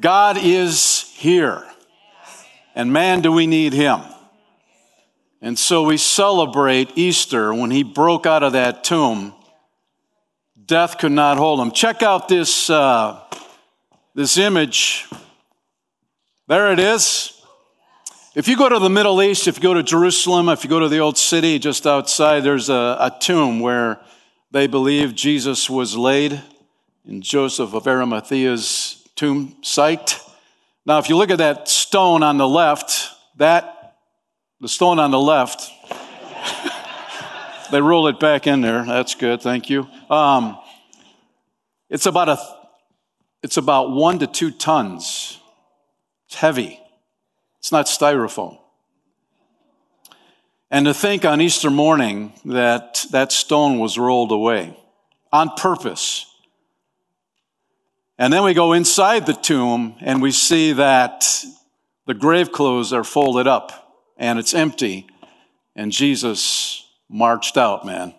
God is here. And man, do we need him. And so we celebrate Easter when he broke out of that tomb. Death could not hold him. Check out this, uh, this image. There it is. If you go to the Middle East, if you go to Jerusalem, if you go to the old city just outside, there's a, a tomb where they believe Jesus was laid in Joseph of Arimathea's tomb site. Now, if you look at that stone on the left, that, the stone on the left, they roll it back in there. That's good. Thank you. Um, it's about a, it's about one to two tons. It's heavy. It's not styrofoam. And to think on Easter morning that that stone was rolled away on purpose and then we go inside the tomb and we see that the grave clothes are folded up and it's empty. And Jesus marched out, man.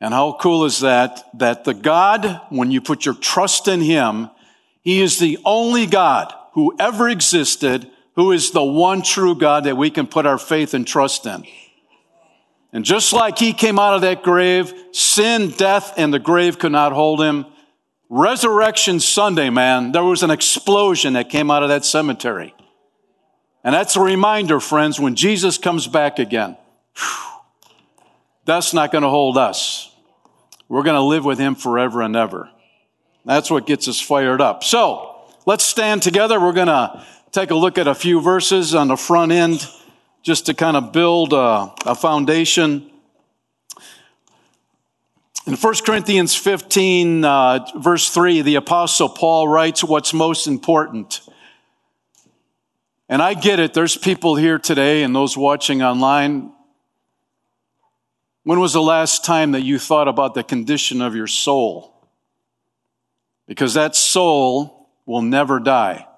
And how cool is that? That the God, when you put your trust in Him, He is the only God who ever existed, who is the one true God that we can put our faith and trust in. And just like He came out of that grave, sin, death, and the grave could not hold Him. Resurrection Sunday, man, there was an explosion that came out of that cemetery. And that's a reminder, friends, when Jesus comes back again, that's not going to hold us. We're going to live with him forever and ever. That's what gets us fired up. So let's stand together. We're going to take a look at a few verses on the front end just to kind of build a, a foundation in 1 Corinthians 15, uh, verse 3, the Apostle Paul writes what's most important. And I get it, there's people here today and those watching online. When was the last time that you thought about the condition of your soul? Because that soul will never die.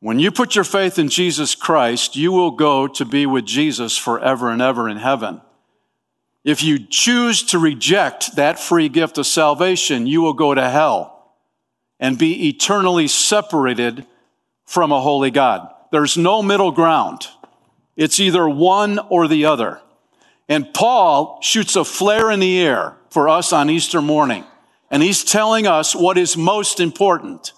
When you put your faith in Jesus Christ, you will go to be with Jesus forever and ever in heaven. If you choose to reject that free gift of salvation, you will go to hell and be eternally separated from a holy God. There's no middle ground. It's either one or the other. And Paul shoots a flare in the air for us on Easter morning. And he's telling us what is most important.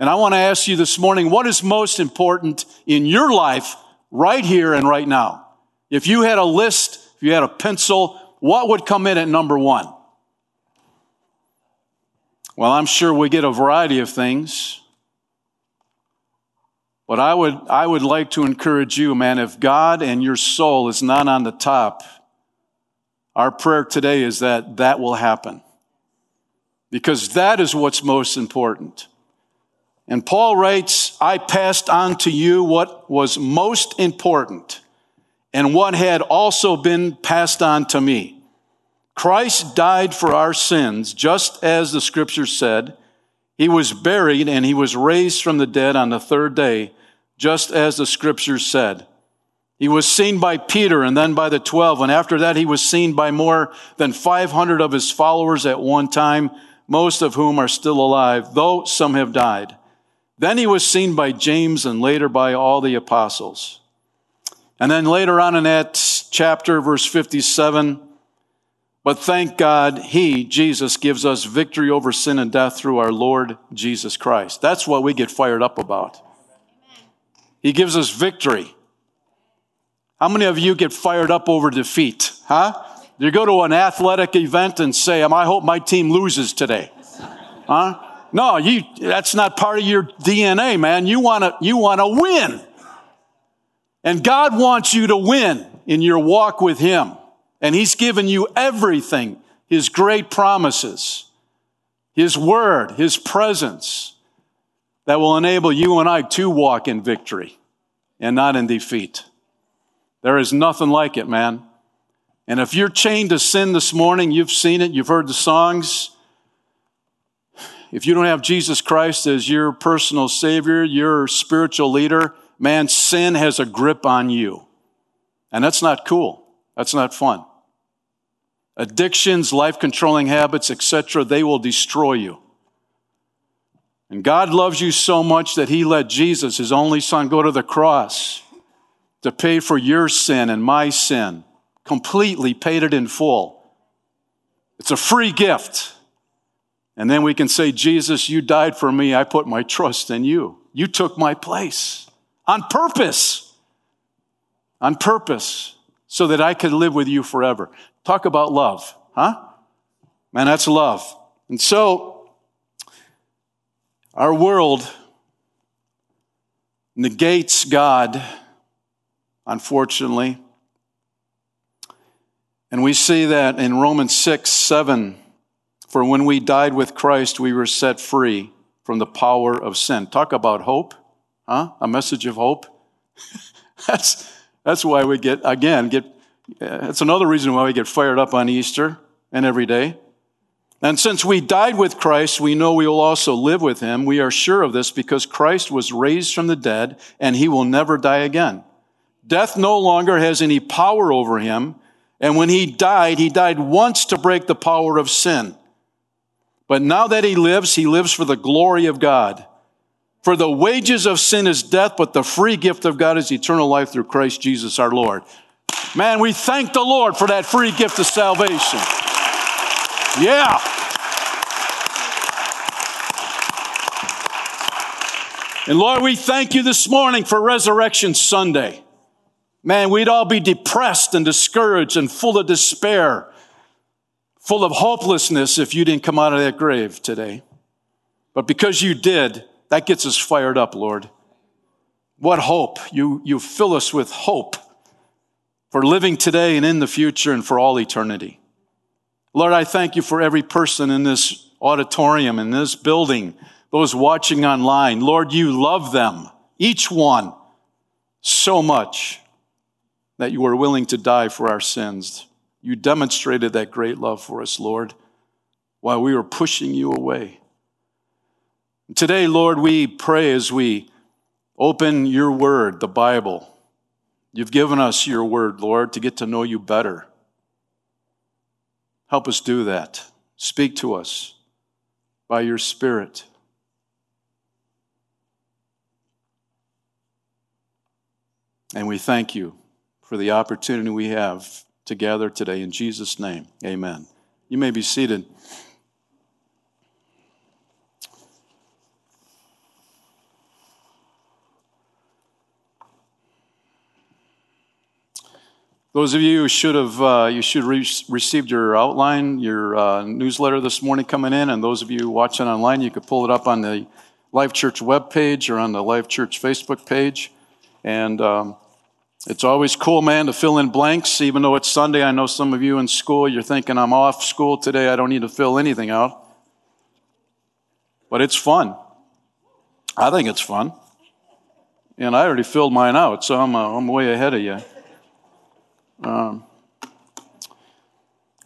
And I want to ask you this morning, what is most important in your life right here and right now? If you had a list if you had a pencil, what would come in at number one? Well, I'm sure we get a variety of things. But I would, I would like to encourage you, man, if God and your soul is not on the top, our prayer today is that that will happen. Because that is what's most important. And Paul writes, I passed on to you what was most important and what had also been passed on to me. Christ died for our sins, just as the scripture said. He was buried and he was raised from the dead on the third day, just as the scriptures said. He was seen by Peter and then by the twelve, and after that he was seen by more than 500 of his followers at one time, most of whom are still alive, though some have died. Then he was seen by James and later by all the apostles. And then later on in that chapter, verse 57, but thank God, He, Jesus, gives us victory over sin and death through our Lord Jesus Christ. That's what we get fired up about. He gives us victory. How many of you get fired up over defeat? Huh? You go to an athletic event and say, um, I hope my team loses today. Huh? No, you, that's not part of your DNA, man. You want to, you want to win. And God wants you to win in your walk with Him. And He's given you everything His great promises, His Word, His presence that will enable you and I to walk in victory and not in defeat. There is nothing like it, man. And if you're chained to sin this morning, you've seen it, you've heard the songs. If you don't have Jesus Christ as your personal Savior, your spiritual leader, man, sin has a grip on you. And that's not cool. That's not fun. Addictions, life controlling habits, etc., they will destroy you. And God loves you so much that He let Jesus, His only Son, go to the cross to pay for your sin and my sin, completely paid it in full. It's a free gift. And then we can say, Jesus, you died for me. I put my trust in you. You took my place on purpose. On purpose, so that I could live with you forever. Talk about love, huh? Man, that's love. And so, our world negates God, unfortunately. And we see that in Romans 6 7. For when we died with Christ, we were set free from the power of sin. Talk about hope, huh? A message of hope. that's, that's why we get, again, get, that's another reason why we get fired up on Easter and every day. And since we died with Christ, we know we will also live with him. We are sure of this because Christ was raised from the dead and he will never die again. Death no longer has any power over him. And when he died, he died once to break the power of sin. But now that he lives, he lives for the glory of God. For the wages of sin is death, but the free gift of God is eternal life through Christ Jesus our Lord. Man, we thank the Lord for that free gift of salvation. Yeah. And Lord, we thank you this morning for Resurrection Sunday. Man, we'd all be depressed and discouraged and full of despair full of hopelessness if you didn't come out of that grave today. But because you did, that gets us fired up, Lord. What hope. You, you fill us with hope for living today and in the future and for all eternity. Lord, I thank you for every person in this auditorium, in this building, those watching online. Lord, you love them, each one, so much that you are willing to die for our sins. You demonstrated that great love for us, Lord, while we were pushing you away. Today, Lord, we pray as we open your word, the Bible. You've given us your word, Lord, to get to know you better. Help us do that. Speak to us by your Spirit. And we thank you for the opportunity we have together today. In Jesus' name, amen. You may be seated. Those of you who should have, uh, you should re- received your outline, your uh, newsletter this morning coming in, and those of you watching online, you could pull it up on the Life Church webpage or on the Life Church Facebook page. And um, it's always cool, man, to fill in blanks, even though it's Sunday. I know some of you in school, you're thinking, I'm off school today, I don't need to fill anything out. But it's fun. I think it's fun. And I already filled mine out, so I'm, uh, I'm way ahead of you. Um,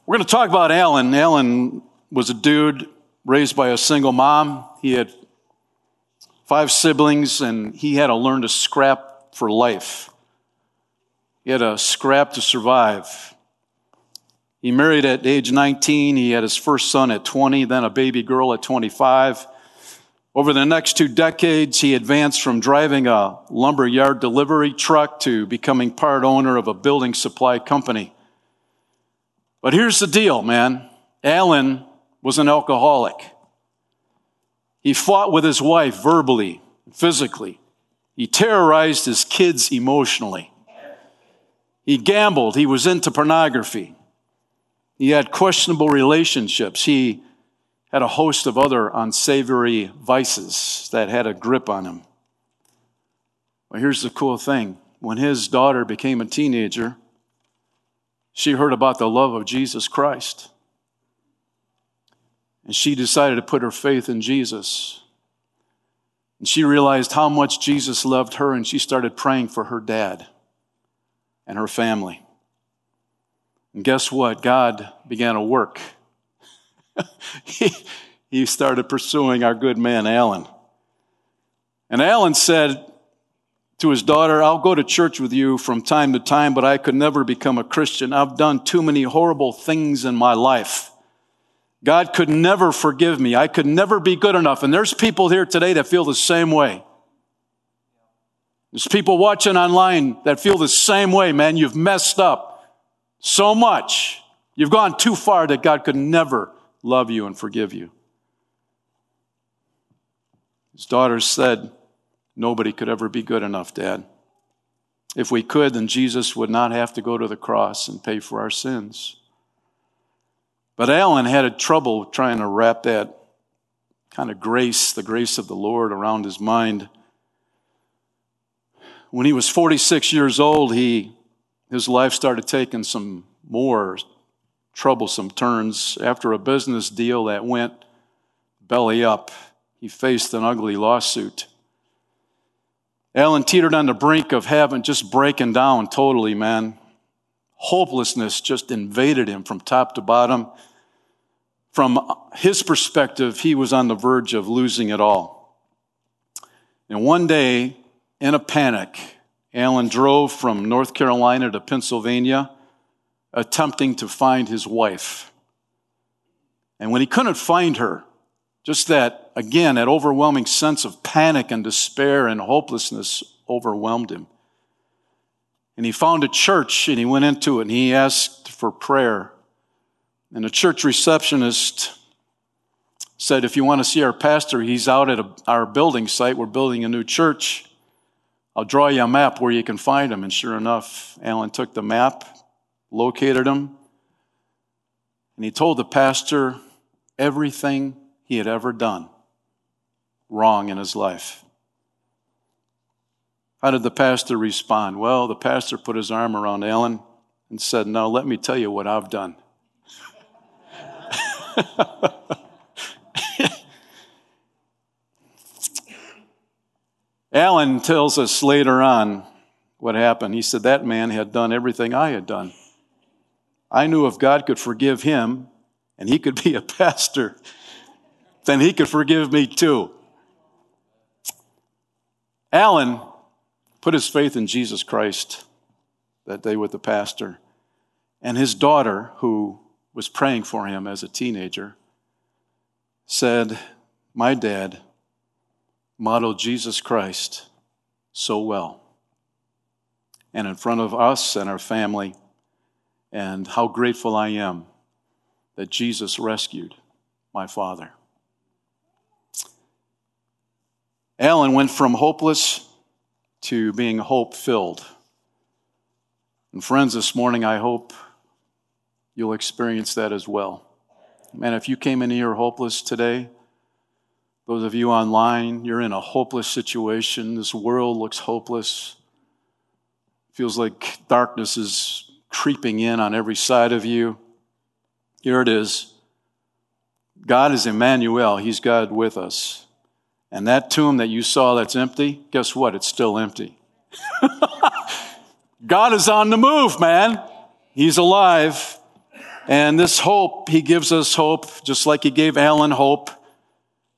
we're going to talk about Alan. Alan was a dude raised by a single mom. He had five siblings, and he had to learn to scrap for life. He had a scrap to survive. He married at age 19. He had his first son at 20, then a baby girl at 25. Over the next two decades, he advanced from driving a lumber yard delivery truck to becoming part owner of a building supply company. But here's the deal, man. Alan was an alcoholic. He fought with his wife verbally, physically. He terrorized his kids emotionally. He gambled. He was into pornography. He had questionable relationships. He had a host of other unsavory vices that had a grip on him. Well, here's the cool thing when his daughter became a teenager, she heard about the love of Jesus Christ. And she decided to put her faith in Jesus. And she realized how much Jesus loved her, and she started praying for her dad and her family. And guess what? God began to work. He, he started pursuing our good man, Alan. And Alan said to his daughter, I'll go to church with you from time to time, but I could never become a Christian. I've done too many horrible things in my life. God could never forgive me. I could never be good enough. And there's people here today that feel the same way. There's people watching online that feel the same way, man. You've messed up so much. You've gone too far that God could never love you and forgive you. His daughters said, Nobody could ever be good enough, Dad. If we could, then Jesus would not have to go to the cross and pay for our sins. But Alan had trouble trying to wrap that kind of grace, the grace of the Lord, around his mind. When he was 46 years old, he, his life started taking some more troublesome turns. After a business deal that went belly up, he faced an ugly lawsuit. Alan teetered on the brink of having just breaking down totally, man. Hopelessness just invaded him from top to bottom. From his perspective, he was on the verge of losing it all. And one day, in a panic, Alan drove from North Carolina to Pennsylvania, attempting to find his wife. And when he couldn't find her, just that, again, that overwhelming sense of panic and despair and hopelessness overwhelmed him. And he found a church and he went into it and he asked for prayer. And the church receptionist said, If you want to see our pastor, he's out at a, our building site. We're building a new church. I'll draw you a map where you can find him. And sure enough, Alan took the map, located him, and he told the pastor everything he had ever done wrong in his life. How did the pastor respond? Well, the pastor put his arm around Alan and said, Now let me tell you what I've done. Alan tells us later on what happened. He said, That man had done everything I had done. I knew if God could forgive him and he could be a pastor, then he could forgive me too. Alan put his faith in Jesus Christ that day with the pastor. And his daughter, who was praying for him as a teenager, said, My dad modeled Jesus Christ so well. And in front of us and our family, and how grateful I am that Jesus rescued my father. Alan went from hopeless to being hope filled. And friends, this morning, I hope you'll experience that as well. Man, if you came in here hopeless today, those of you online, you're in a hopeless situation. This world looks hopeless. Feels like darkness is creeping in on every side of you. Here it is. God is Emmanuel. He's God with us. And that tomb that you saw that's empty, guess what? It's still empty. God is on the move, man. He's alive. And this hope, He gives us hope, just like He gave Alan hope.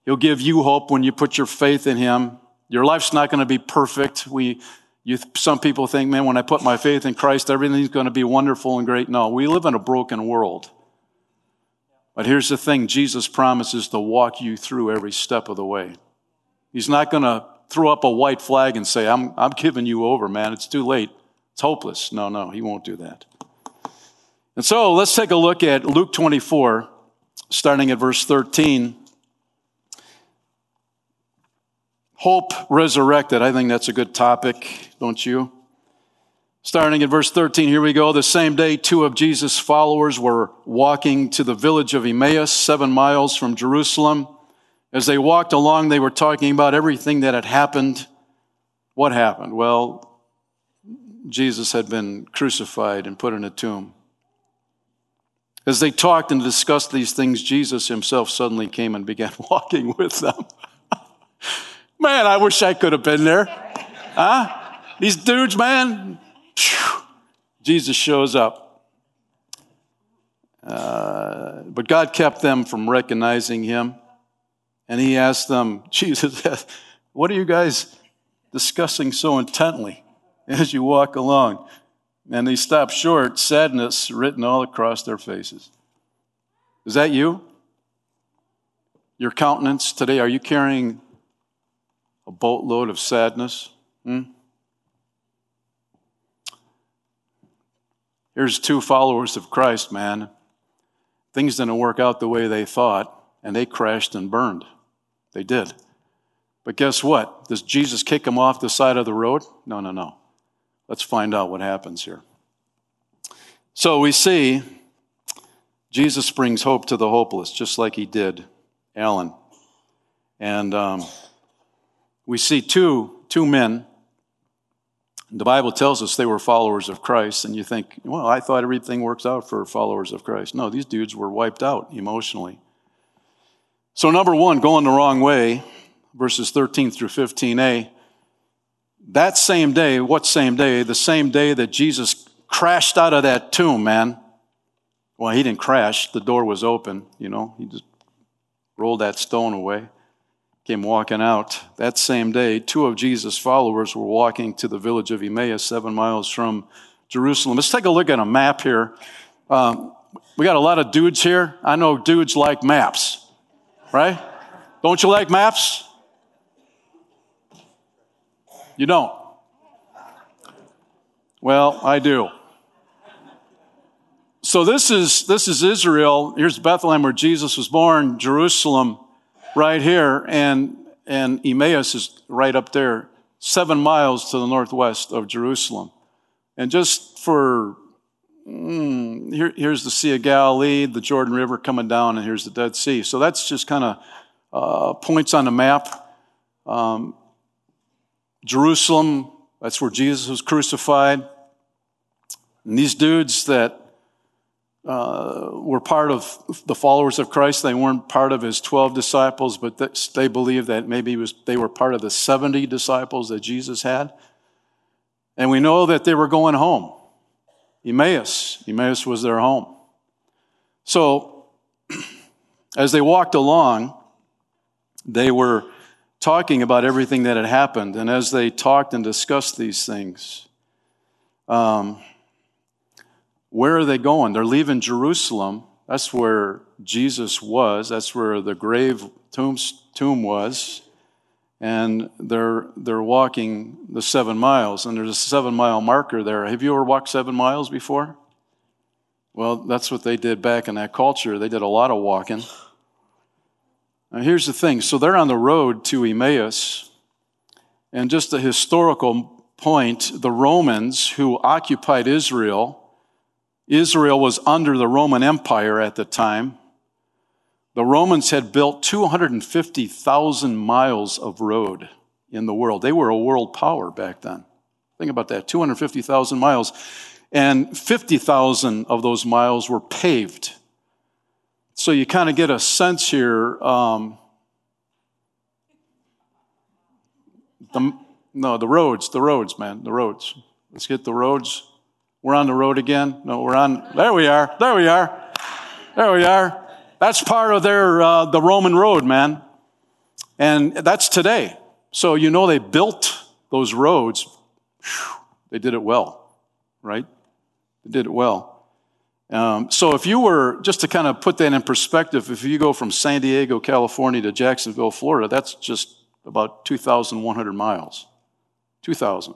He'll give you hope when you put your faith in Him. Your life's not going to be perfect. We, you, some people think, man, when I put my faith in Christ, everything's going to be wonderful and great. No, we live in a broken world. But here's the thing Jesus promises to walk you through every step of the way. He's not going to throw up a white flag and say, I'm, I'm giving you over, man. It's too late. It's hopeless. No, no, he won't do that. And so let's take a look at Luke 24, starting at verse 13. Hope resurrected. I think that's a good topic, don't you? Starting at verse 13, here we go. The same day, two of Jesus' followers were walking to the village of Emmaus, seven miles from Jerusalem. As they walked along, they were talking about everything that had happened. What happened? Well, Jesus had been crucified and put in a tomb. As they talked and discussed these things, Jesus himself suddenly came and began walking with them. Man, I wish I could have been there. Huh? These dudes, man. Jesus shows up. Uh, but God kept them from recognizing him. And he asked them, Jesus, what are you guys discussing so intently as you walk along? And they stopped short, sadness written all across their faces. Is that you? your countenance today? Are you carrying a boatload of sadness? Hmm? Here's two followers of Christ, man. Things didn't work out the way they thought, and they crashed and burned. They did. But guess what? Does Jesus kick them off the side of the road? No, no, no. Let's find out what happens here. So we see Jesus brings hope to the hopeless, just like he did Alan. And um, we see two, two men the Bible tells us they were followers of Christ, and you think, well, I thought everything works out for followers of Christ. No, these dudes were wiped out emotionally. So, number one, going the wrong way, verses 13 through 15a. That same day, what same day? The same day that Jesus crashed out of that tomb, man. Well, he didn't crash, the door was open, you know, he just rolled that stone away came walking out. That same day, two of Jesus' followers were walking to the village of Emmaus, seven miles from Jerusalem. Let's take a look at a map here. Um, we got a lot of dudes here. I know dudes like maps, right? Don't you like maps? You don't. Well, I do. So this is this is Israel. Here's Bethlehem where Jesus was born, Jerusalem right here, and, and Emmaus is right up there, seven miles to the northwest of Jerusalem. And just for, mm, here, here's the Sea of Galilee, the Jordan River coming down, and here's the Dead Sea. So that's just kind of uh, points on the map. Um, Jerusalem, that's where Jesus was crucified. And these dudes that uh, were part of the followers of Christ. They weren't part of his 12 disciples, but they believed that maybe was, they were part of the 70 disciples that Jesus had. And we know that they were going home. Emmaus. Emmaus was their home. So, as they walked along, they were talking about everything that had happened. And as they talked and discussed these things, um, where are they going? They're leaving Jerusalem. That's where Jesus was. That's where the grave tomb, tomb was. And they're, they're walking the seven miles, and there's a seven mile marker there. Have you ever walked seven miles before? Well, that's what they did back in that culture. They did a lot of walking. Now, here's the thing so they're on the road to Emmaus, and just a historical point the Romans who occupied Israel Israel was under the Roman Empire at the time. The Romans had built 250,000 miles of road in the world. They were a world power back then. Think about that 250,000 miles. And 50,000 of those miles were paved. So you kind of get a sense here. Um, the, no, the roads, the roads, man, the roads. Let's get the roads. We're on the road again. No, we're on. There we are. There we are. There we are. That's part of their uh, the Roman road, man, and that's today. So you know they built those roads. Whew, they did it well, right? They did it well. Um, so if you were just to kind of put that in perspective, if you go from San Diego, California to Jacksonville, Florida, that's just about 2,100 miles. 2,000.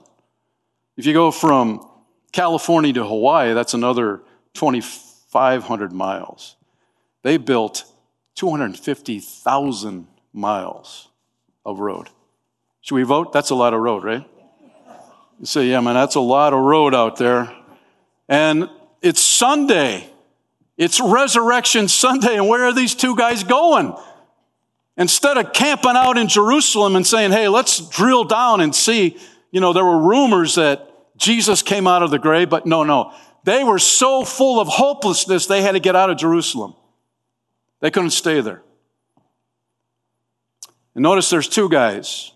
If you go from California to Hawaii, that's another 2,500 miles. They built 250,000 miles of road. Should we vote? That's a lot of road, right? You say, yeah, man, that's a lot of road out there. And it's Sunday. It's Resurrection Sunday. And where are these two guys going? Instead of camping out in Jerusalem and saying, hey, let's drill down and see, you know, there were rumors that Jesus came out of the grave, but no, no. They were so full of hopelessness, they had to get out of Jerusalem. They couldn't stay there. And notice there's two guys.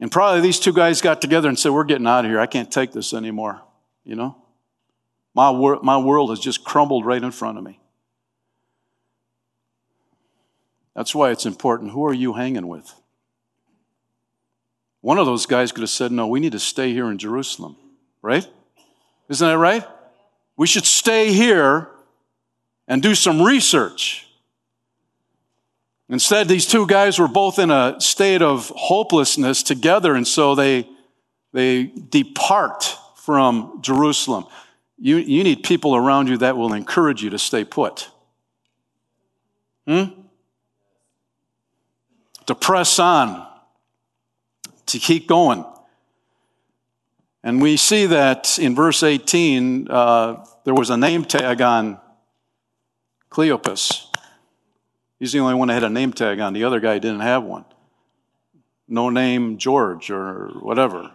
And probably these two guys got together and said, We're getting out of here. I can't take this anymore. You know? My, wor- my world has just crumbled right in front of me. That's why it's important. Who are you hanging with? One of those guys could have said, No, we need to stay here in Jerusalem, right? Isn't that right? We should stay here and do some research. Instead, these two guys were both in a state of hopelessness together, and so they, they depart from Jerusalem. You, you need people around you that will encourage you to stay put. Hmm? To press on, to keep going. And we see that in verse 18, uh, there was a name tag on Cleopas. He's the only one that had a name tag on. The other guy didn't have one. No name George or whatever,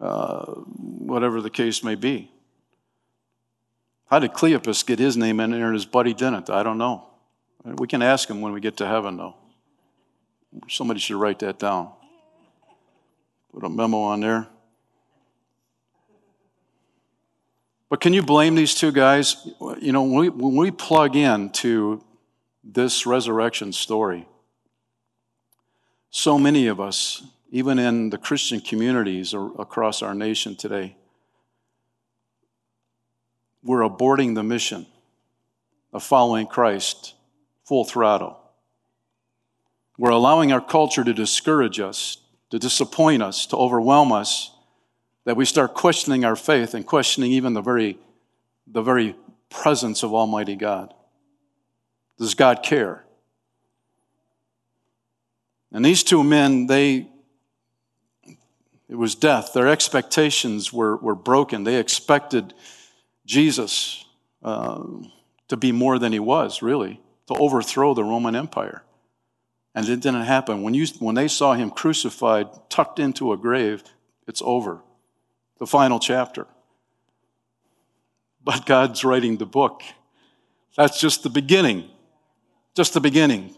uh, whatever the case may be. How did Cleopas get his name in there and his buddy didn't? I don't know. We can ask him when we get to heaven, though. Somebody should write that down. Put a memo on there. But can you blame these two guys? You know, when we, when we plug in to this resurrection story, so many of us, even in the Christian communities across our nation today, we're aborting the mission of following Christ full throttle. We're allowing our culture to discourage us, to disappoint us, to overwhelm us, that we start questioning our faith and questioning even the very, the very presence of Almighty God. Does God care? And these two men, they, it was death. Their expectations were, were broken. They expected Jesus uh, to be more than he was, really, to overthrow the Roman Empire. And it didn't happen. When, you, when they saw him crucified, tucked into a grave, it's over. The final chapter. But God's writing the book. That's just the beginning. Just the beginning.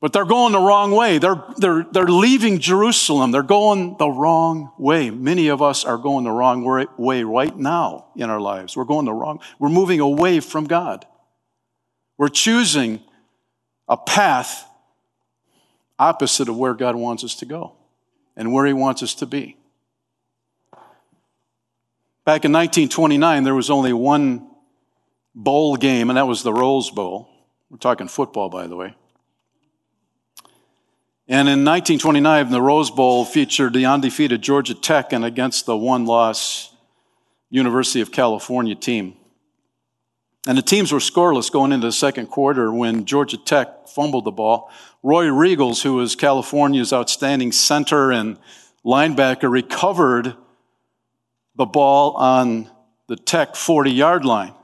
But they're going the wrong way. They're, they're, they're leaving Jerusalem. They're going the wrong way. Many of us are going the wrong way right now in our lives. We're going the wrong, we're moving away from God. We're choosing a path opposite of where God wants us to go and where He wants us to be. Back in 1929, there was only one bowl game, and that was the Rose Bowl. We're talking football, by the way. And in 1929, the Rose Bowl featured the undefeated Georgia Tech and against the one loss University of California team. And the teams were scoreless going into the second quarter when Georgia Tech fumbled the ball. Roy Riegels, who was California's outstanding center and linebacker, recovered the ball on the Tech 40 yard line.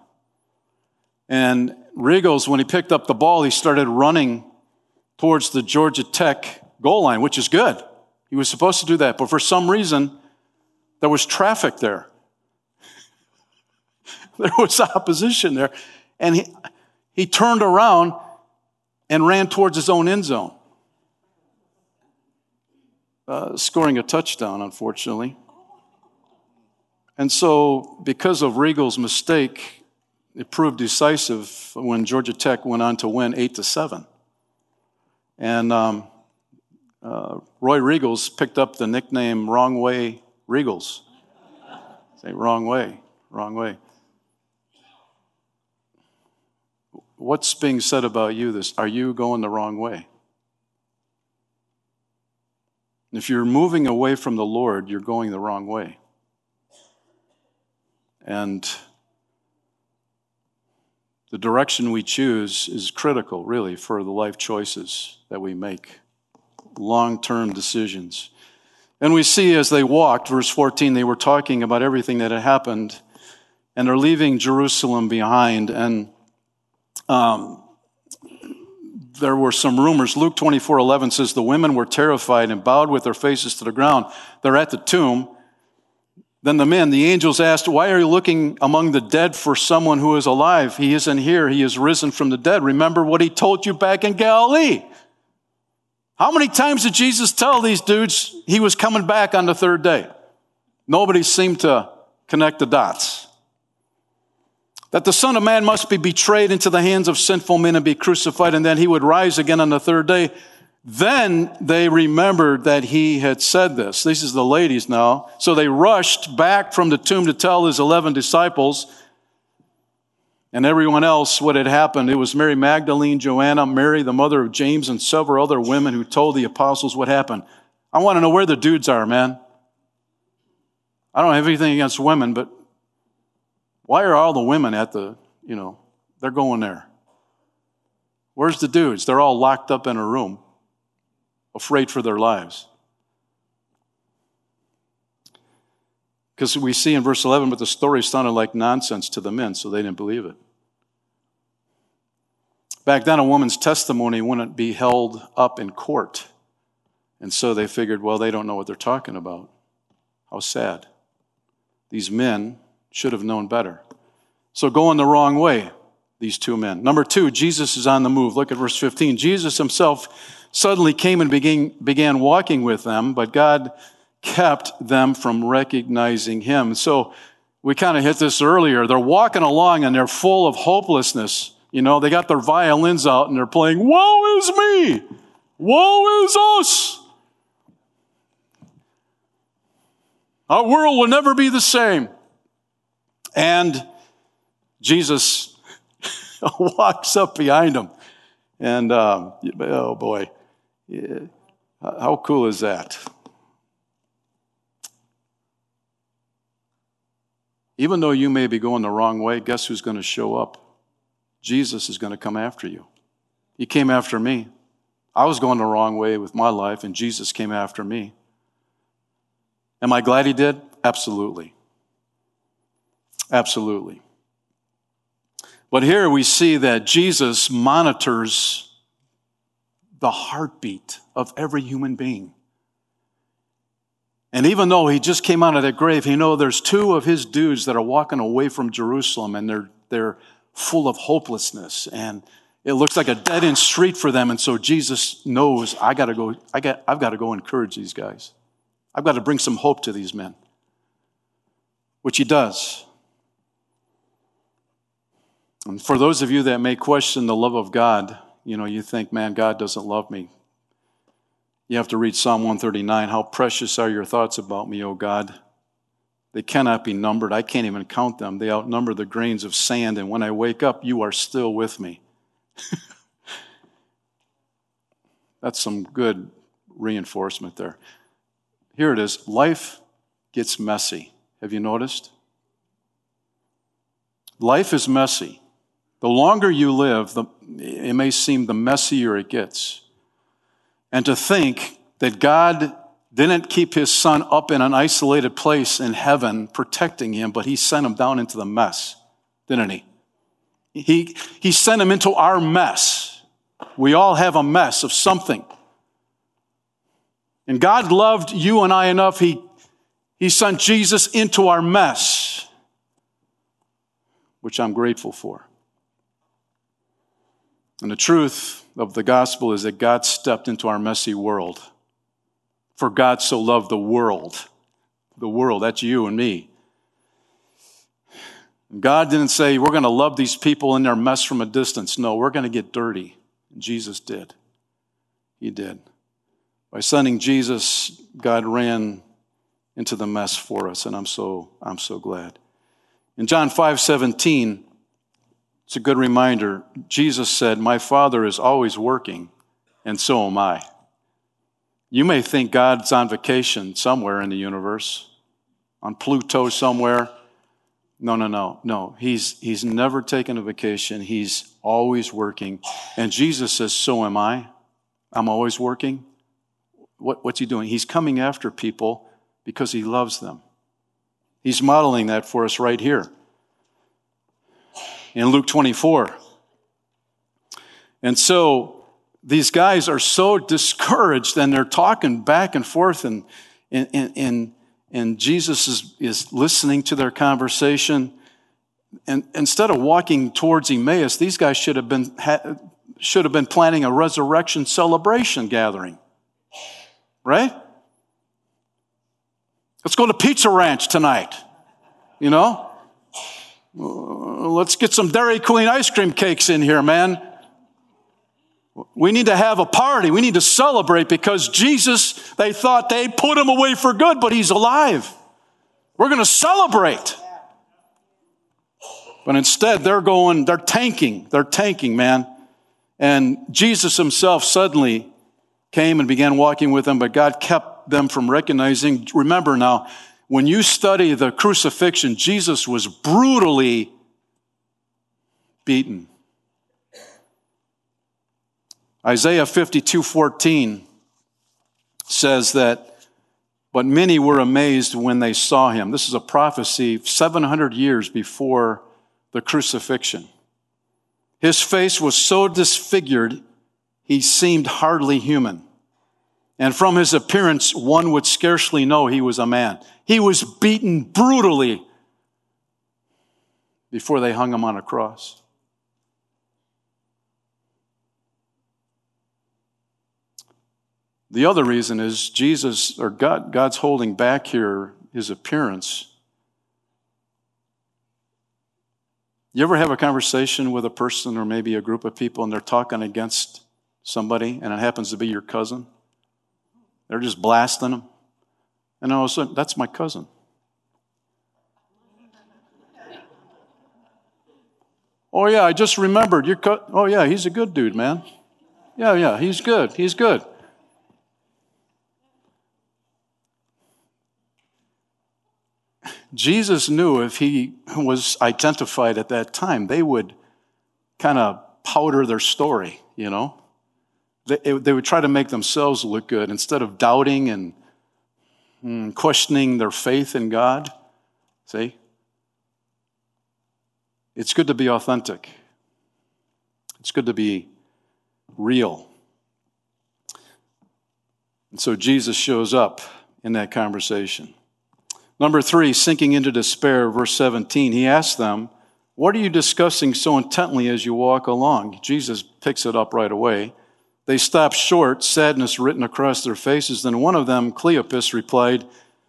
And Riegels, when he picked up the ball, he started running towards the Georgia Tech goal line, which is good. He was supposed to do that, but for some reason, there was traffic there. there was opposition there. And he, he turned around and ran towards his own end zone, uh, scoring a touchdown, unfortunately. And so, because of Riegels' mistake, it proved decisive when Georgia Tech went on to win 8 to 7. And um, uh, Roy Riegels picked up the nickname Wrong Way Riegels. Say, wrong way, wrong way. What's being said about you this? Are you going the wrong way? If you're moving away from the Lord, you're going the wrong way. And the direction we choose is critical, really, for the life choices that we make, long term decisions. And we see as they walked, verse 14, they were talking about everything that had happened, and they're leaving Jerusalem behind. And um, there were some rumors. Luke 24 11 says, The women were terrified and bowed with their faces to the ground. They're at the tomb. Then the men, the angels asked, Why are you looking among the dead for someone who is alive? He isn't here. He is risen from the dead. Remember what he told you back in Galilee. How many times did Jesus tell these dudes he was coming back on the third day? Nobody seemed to connect the dots. That the Son of Man must be betrayed into the hands of sinful men and be crucified, and then he would rise again on the third day. Then they remembered that he had said this. This is the ladies now. So they rushed back from the tomb to tell his 11 disciples. and everyone else what had happened. It was Mary Magdalene, Joanna, Mary, the mother of James, and several other women who told the apostles what happened. I want to know where the dudes are, man. I don't have anything against women, but why are all the women at the, you know, they're going there? Where's the dudes? They're all locked up in a room, afraid for their lives. Because we see in verse 11, but the story sounded like nonsense to the men, so they didn't believe it. Back then, a woman's testimony wouldn't be held up in court. And so they figured, well, they don't know what they're talking about. How sad. These men should have known better. So going the wrong way, these two men. Number two, Jesus is on the move. Look at verse 15. Jesus himself suddenly came and began, began walking with them, but God kept them from recognizing him. So we kind of hit this earlier. They're walking along and they're full of hopelessness. You know, they got their violins out and they're playing, Woe is me! Woe is us! Our world will never be the same. And Jesus walks up behind him. And, um, oh boy, how cool is that? Even though you may be going the wrong way, guess who's going to show up? Jesus is going to come after you. He came after me. I was going the wrong way with my life, and Jesus came after me. Am I glad he did? Absolutely. Absolutely. But here we see that Jesus monitors the heartbeat of every human being. And even though he just came out of that grave, he know there's two of his dudes that are walking away from Jerusalem and they're, they're full of hopelessness and it looks like a dead end street for them. And so Jesus knows I gotta go, I got, I've got to go encourage these guys. I've got to bring some hope to these men, which he does. And for those of you that may question the love of God, you know, you think, man, God doesn't love me. You have to read Psalm 139. How precious are your thoughts about me, O God? They cannot be numbered. I can't even count them. They outnumber the grains of sand. And when I wake up, you are still with me. That's some good reinforcement there. Here it is life gets messy. Have you noticed? Life is messy. The longer you live, the, it may seem the messier it gets. And to think that God didn't keep his son up in an isolated place in heaven protecting him, but he sent him down into the mess, didn't he? He, he sent him into our mess. We all have a mess of something. And God loved you and I enough, he, he sent Jesus into our mess, which I'm grateful for. And the truth of the gospel is that God stepped into our messy world. For God so loved the world. The world, that's you and me. God didn't say, we're going to love these people in their mess from a distance. No, we're going to get dirty. Jesus did. He did. By sending Jesus, God ran into the mess for us, and I'm so, I'm so glad. In John 5 17, it's a good reminder. Jesus said, My Father is always working, and so am I. You may think God's on vacation somewhere in the universe, on Pluto somewhere. No, no, no, no. He's, he's never taken a vacation. He's always working. And Jesus says, So am I. I'm always working. What, what's he doing? He's coming after people because he loves them. He's modeling that for us right here in Luke 24. And so these guys are so discouraged and they're talking back and forth, and, and, and, and Jesus is, is listening to their conversation. And instead of walking towards Emmaus, these guys should have been, should have been planning a resurrection celebration gathering. Right? Let's go to Pizza Ranch tonight. You know? Uh, let's get some Dairy Queen ice cream cakes in here, man. We need to have a party. We need to celebrate because Jesus, they thought they put him away for good, but he's alive. We're going to celebrate. But instead, they're going, they're tanking, they're tanking, man. And Jesus himself suddenly came and began walking with them, but God kept them from recognizing. Remember now, when you study the crucifixion, Jesus was brutally beaten. Isaiah 52 14 says that, but many were amazed when they saw him. This is a prophecy 700 years before the crucifixion. His face was so disfigured, he seemed hardly human. And from his appearance, one would scarcely know he was a man. He was beaten brutally before they hung him on a cross. The other reason is Jesus, or God, God's holding back here his appearance. You ever have a conversation with a person or maybe a group of people and they're talking against somebody and it happens to be your cousin? They're just blasting them. And of a sudden, that's my cousin. Oh, yeah, I just remembered. Your co- oh, yeah, he's a good dude, man. Yeah, yeah, he's good. He's good. Jesus knew if he was identified at that time, they would kind of powder their story, you know? They, they would try to make themselves look good instead of doubting and Hmm, questioning their faith in God. See? It's good to be authentic, it's good to be real. And so Jesus shows up in that conversation. Number three, sinking into despair, verse 17, he asks them, What are you discussing so intently as you walk along? Jesus picks it up right away. They stopped short, sadness written across their faces. Then one of them, Cleopas, replied,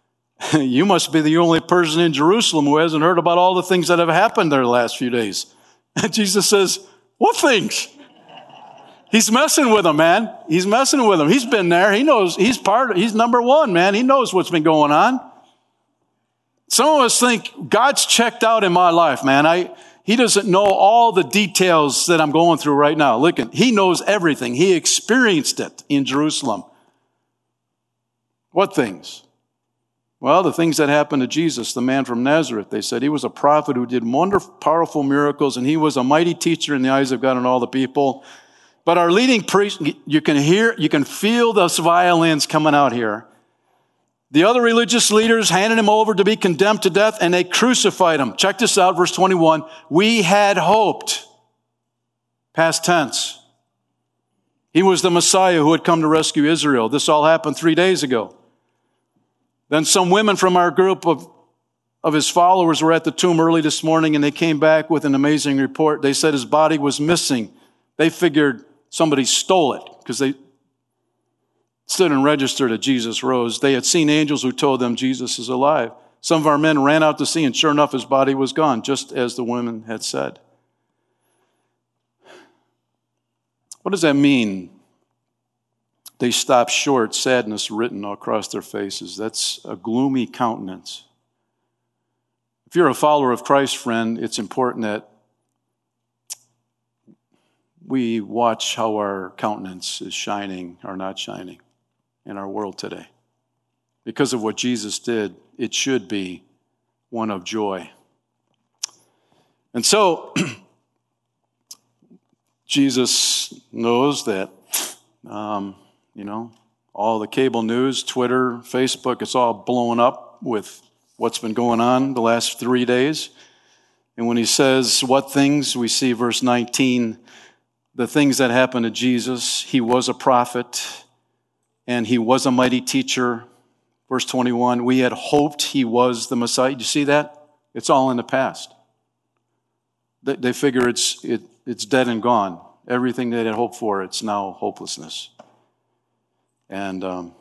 You must be the only person in Jerusalem who hasn't heard about all the things that have happened there the last few days. And Jesus says, What things? He's messing with them, man. He's messing with them. He's been there. He knows he's part, he's number one, man. He knows what's been going on. Some of us think God's checked out in my life, man. I, he doesn't know all the details that I'm going through right now. Look, he knows everything. He experienced it in Jerusalem. What things? Well, the things that happened to Jesus, the man from Nazareth. They said he was a prophet who did wonderful, powerful miracles, and he was a mighty teacher in the eyes of God and all the people. But our leading priest, you can hear, you can feel those violins coming out here. The other religious leaders handed him over to be condemned to death and they crucified him. Check this out, verse 21. We had hoped. Past tense. He was the Messiah who had come to rescue Israel. This all happened three days ago. Then some women from our group of, of his followers were at the tomb early this morning and they came back with an amazing report. They said his body was missing. They figured somebody stole it because they, stood and registered that Jesus rose. They had seen angels who told them Jesus is alive. Some of our men ran out to see, and sure enough, his body was gone, just as the women had said. What does that mean? They stopped short, sadness written across their faces. That's a gloomy countenance. If you're a follower of Christ, friend, it's important that we watch how our countenance is shining or not shining in our world today. Because of what Jesus did, it should be one of joy. And so, Jesus knows that, um, you know, all the cable news, Twitter, Facebook, it's all blown up with what's been going on the last three days. And when he says what things, we see verse 19, the things that happened to Jesus. He was a prophet and he was a mighty teacher. Verse 21, we had hoped he was the Messiah. You see that? It's all in the past. They, they figure it's, it, it's dead and gone. Everything they had hoped for, it's now hopelessness. And, um,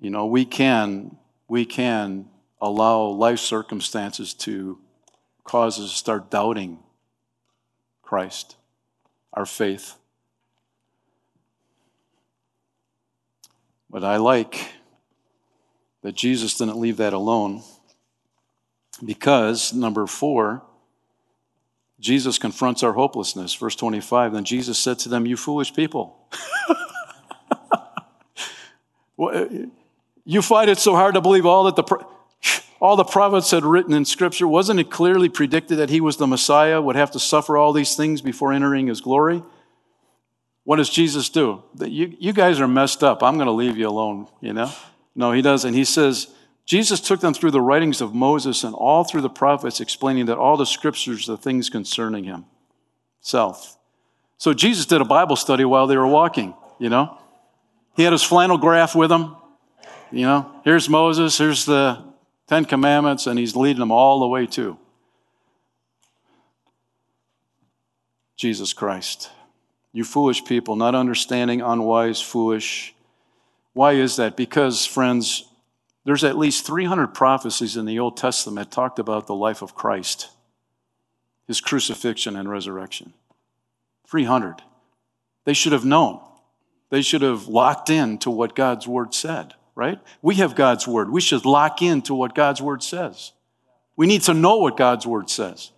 you know, we can, we can allow life circumstances to cause us to start doubting Christ, our faith. But I like that Jesus didn't leave that alone because, number four, Jesus confronts our hopelessness. Verse 25 Then Jesus said to them, You foolish people. you find it so hard to believe all that the. All the prophets had written in Scripture, wasn't it clearly predicted that he was the Messiah, would have to suffer all these things before entering his glory? What does Jesus do? You, you guys are messed up. I'm going to leave you alone, you know? No, he doesn't. He says, Jesus took them through the writings of Moses and all through the prophets, explaining that all the scriptures are things concerning him. Self. So Jesus did a Bible study while they were walking, you know? He had his flannel graph with him. You know, here's Moses, here's the Ten Commandments, and he's leading them all the way to Jesus Christ. You foolish people, not understanding, unwise, foolish. Why is that? Because, friends, there's at least 300 prophecies in the Old Testament that talked about the life of Christ, his crucifixion and resurrection. 300. They should have known. They should have locked in to what God's word said right? We have God's word. We should lock in to what God's word says. We need to know what God's word says.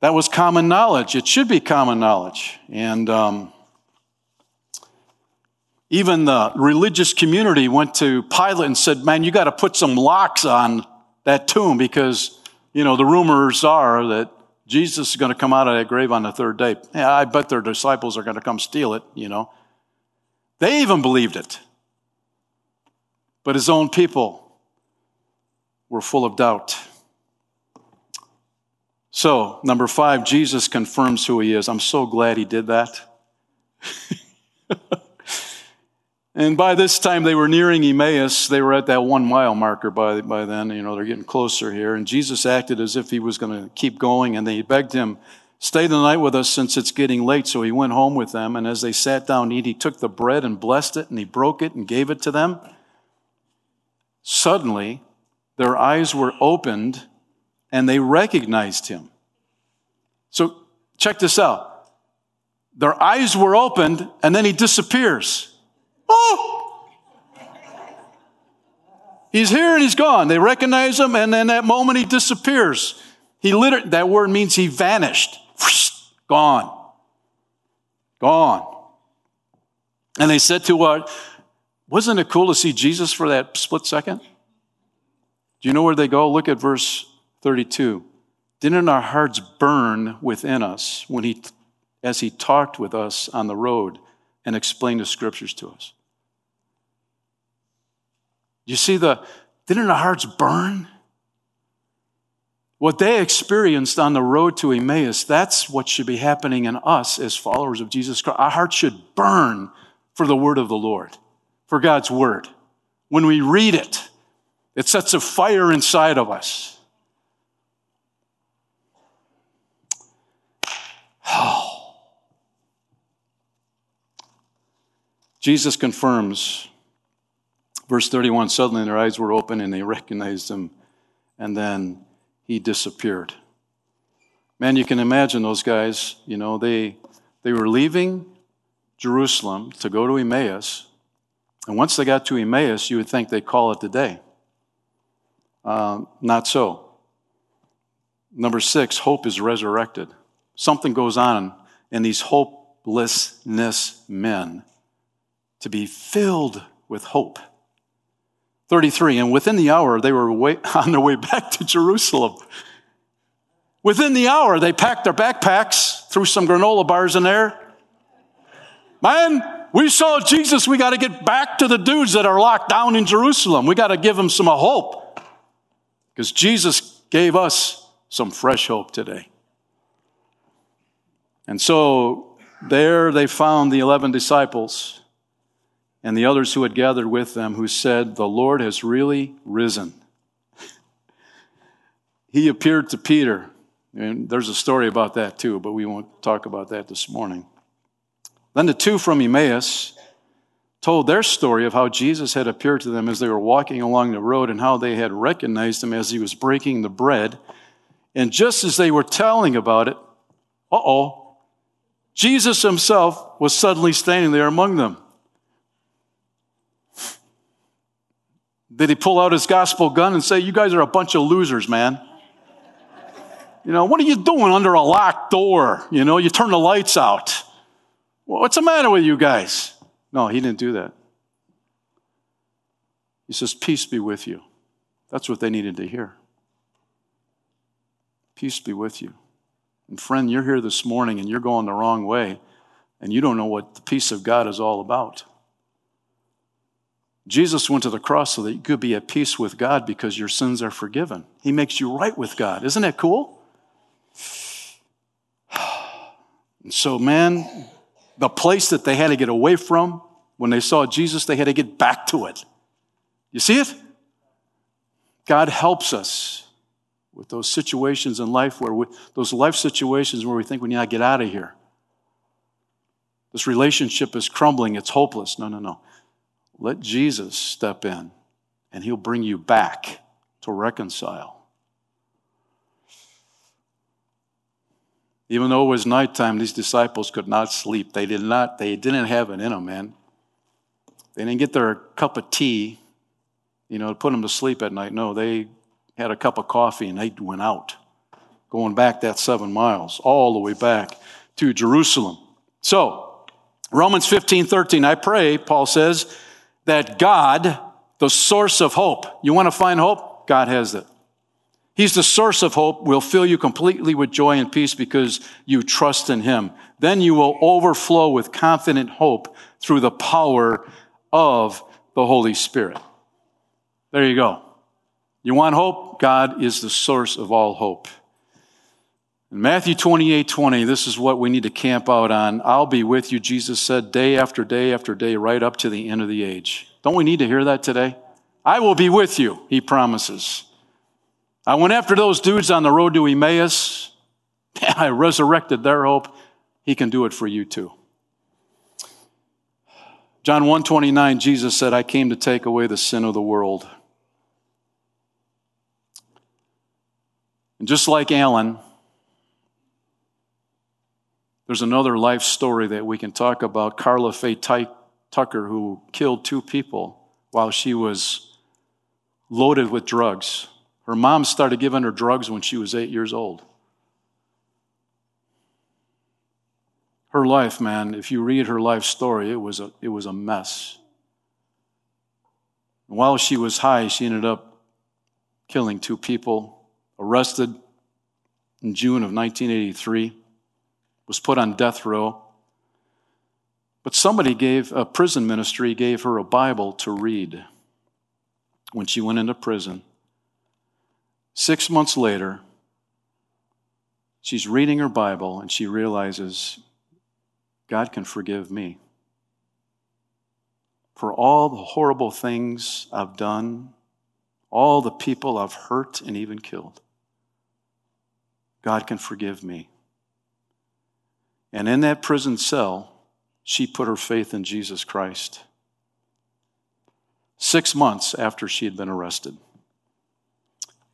That was common knowledge. It should be common knowledge. And um, even the religious community went to Pilate and said, Man, you got to put some locks on that tomb because, you know, the rumors are that Jesus is going to come out of that grave on the third day. Yeah, I bet their disciples are going to come steal it, you know. They even believed it. But his own people were full of doubt. So, number five, Jesus confirms who he is. I'm so glad he did that. and by this time, they were nearing Emmaus. They were at that one mile marker by, by then. You know, they're getting closer here. And Jesus acted as if he was going to keep going. And they begged him, Stay the night with us since it's getting late. So he went home with them. And as they sat down to eat, he took the bread and blessed it, and he broke it and gave it to them. Suddenly, their eyes were opened and they recognized him. So, check this out. Their eyes were opened and then he disappears. Oh! He's here and he's gone. They recognize him and then that moment he disappears. He literally, that word means he vanished. Gone. Gone. And they said to what? Wasn't it cool to see Jesus for that split second? Do you know where they go? Look at verse 32. Didn't our hearts burn within us when he, as he talked with us on the road and explained the scriptures to us? You see the, didn't our hearts burn? What they experienced on the road to Emmaus, that's what should be happening in us as followers of Jesus Christ. Our hearts should burn for the word of the Lord for God's Word. When we read it, it sets a fire inside of us. Oh. Jesus confirms, verse 31 suddenly their eyes were open and they recognized him, and then he disappeared. Man, you can imagine those guys, you know, they, they were leaving Jerusalem to go to Emmaus and once they got to Emmaus, you would think they'd call it the day. Uh, not so. Number six, hope is resurrected. Something goes on in these hopelessness men to be filled with hope. 33, and within the hour, they were way, on their way back to Jerusalem. Within the hour, they packed their backpacks, threw some granola bars in there. Man, we saw Jesus. We got to get back to the dudes that are locked down in Jerusalem. We got to give them some hope because Jesus gave us some fresh hope today. And so there they found the 11 disciples and the others who had gathered with them who said, The Lord has really risen. he appeared to Peter. And there's a story about that too, but we won't talk about that this morning. Then the two from Emmaus told their story of how Jesus had appeared to them as they were walking along the road and how they had recognized him as he was breaking the bread. And just as they were telling about it, uh oh, Jesus himself was suddenly standing there among them. Did he pull out his gospel gun and say, You guys are a bunch of losers, man? You know, what are you doing under a locked door? You know, you turn the lights out. What's the matter with you guys? No, he didn't do that. He says, Peace be with you. That's what they needed to hear. Peace be with you. And friend, you're here this morning and you're going the wrong way, and you don't know what the peace of God is all about. Jesus went to the cross so that you could be at peace with God because your sins are forgiven. He makes you right with God. Isn't that cool? And so, man, the place that they had to get away from when they saw Jesus, they had to get back to it. You see it? God helps us with those situations in life where we, those life situations where we think we need to get out of here. This relationship is crumbling, it's hopeless. No, no, no. Let Jesus step in and he'll bring you back to reconcile. Even though it was nighttime, these disciples could not sleep. They did not, they didn't have it in them, man. They didn't get their cup of tea, you know, to put them to sleep at night. No, they had a cup of coffee and they went out, going back that seven miles, all the way back to Jerusalem. So, Romans 15, 13, I pray, Paul says, that God, the source of hope, you want to find hope? God has it. He's the source of hope, will fill you completely with joy and peace because you trust in Him. Then you will overflow with confident hope through the power of the Holy Spirit. There you go. You want hope? God is the source of all hope. In Matthew 28 20, this is what we need to camp out on. I'll be with you, Jesus said, day after day after day, right up to the end of the age. Don't we need to hear that today? I will be with you, he promises. I went after those dudes on the road to Emmaus. I resurrected their hope. He can do it for you too. John 129, Jesus said, I came to take away the sin of the world. And just like Alan, there's another life story that we can talk about. Karla Faye Tucker, who killed two people while she was loaded with drugs. Her mom started giving her drugs when she was eight years old. Her life, man, if you read her life story, it was a, it was a mess. while she was high, she ended up killing two people, arrested in June of 1983, was put on death row. But somebody gave, a prison ministry gave her a Bible to read when she went into prison. Six months later, she's reading her Bible and she realizes God can forgive me. For all the horrible things I've done, all the people I've hurt and even killed, God can forgive me. And in that prison cell, she put her faith in Jesus Christ. Six months after she had been arrested.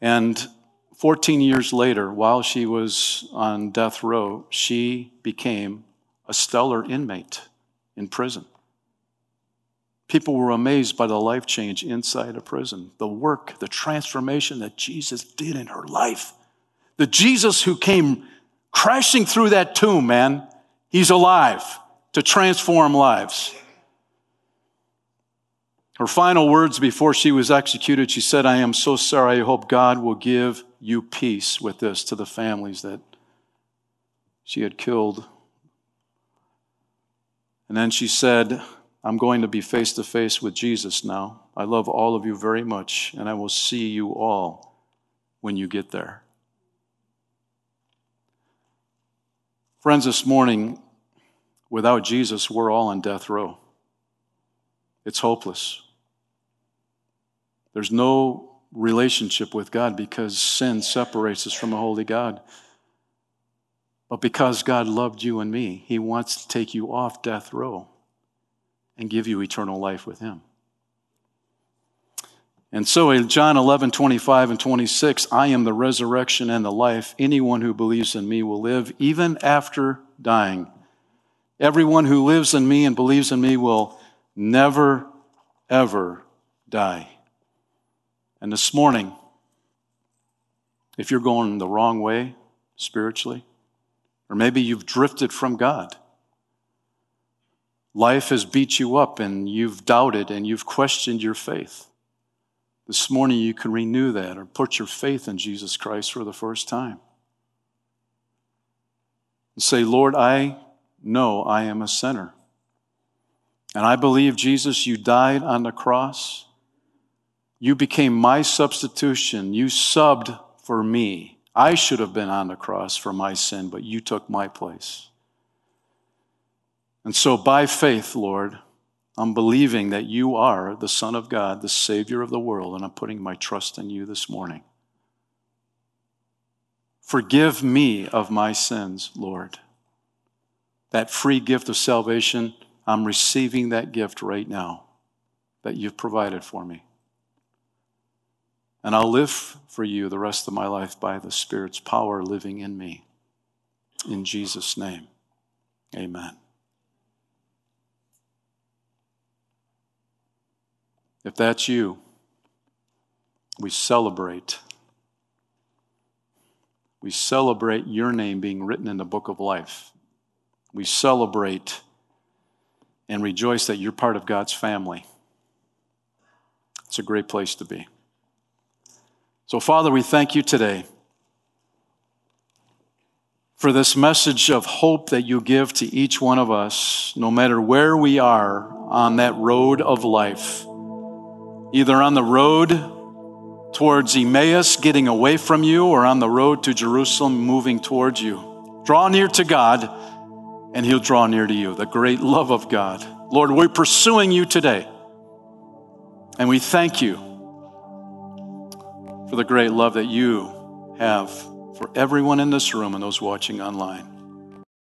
And 14 years later, while she was on death row, she became a stellar inmate in prison. People were amazed by the life change inside a prison, the work, the transformation that Jesus did in her life. The Jesus who came crashing through that tomb, man, he's alive to transform lives. Her final words before she was executed, she said, I am so sorry. I hope God will give you peace with this to the families that she had killed. And then she said, I'm going to be face to face with Jesus now. I love all of you very much, and I will see you all when you get there. Friends, this morning, without Jesus, we're all on death row. It's hopeless. There's no relationship with God because sin separates us from a holy God. But because God loved you and me, He wants to take you off death row and give you eternal life with Him. And so in John 11, 25 and 26, I am the resurrection and the life. Anyone who believes in me will live even after dying. Everyone who lives in me and believes in me will never, ever die. And this morning, if you're going the wrong way, spiritually. Or maybe you've drifted from God. Life has beat you up and you've doubted and you've questioned your faith. This morning you can renew that or put your faith in Jesus Christ for the first time. And say, Lord, I know I am a sinner. And I believe, Jesus, you died on the cross. You became my substitution. You subbed for me. I should have been on the cross for my sin, but you took my place. And so, by faith, Lord, I'm believing that you are the Son of God, the Savior of the world, and I'm putting my trust in you this morning. Forgive me of my sins, Lord. That free gift of salvation I'm receiving that gift right now that you've provided for me. And I'll live for you the rest of my life by the Spirit's power living in me. In Jesus' name, amen. If that's you, we celebrate. We celebrate your name being written in the book of life. We celebrate and rejoice that you're part of God's family. It's a great place to be. So, Father, we thank you today for this message of hope that you give to each one of us, no matter where we are on that road of life, either on the road towards Emmaus, getting away from you, or on the road to Jerusalem, moving towards you. Draw near to God and he'll draw near to you. The great love of God. Lord, we're pursuing you today. And we thank you for the great love that you have for everyone in this room and those watching online.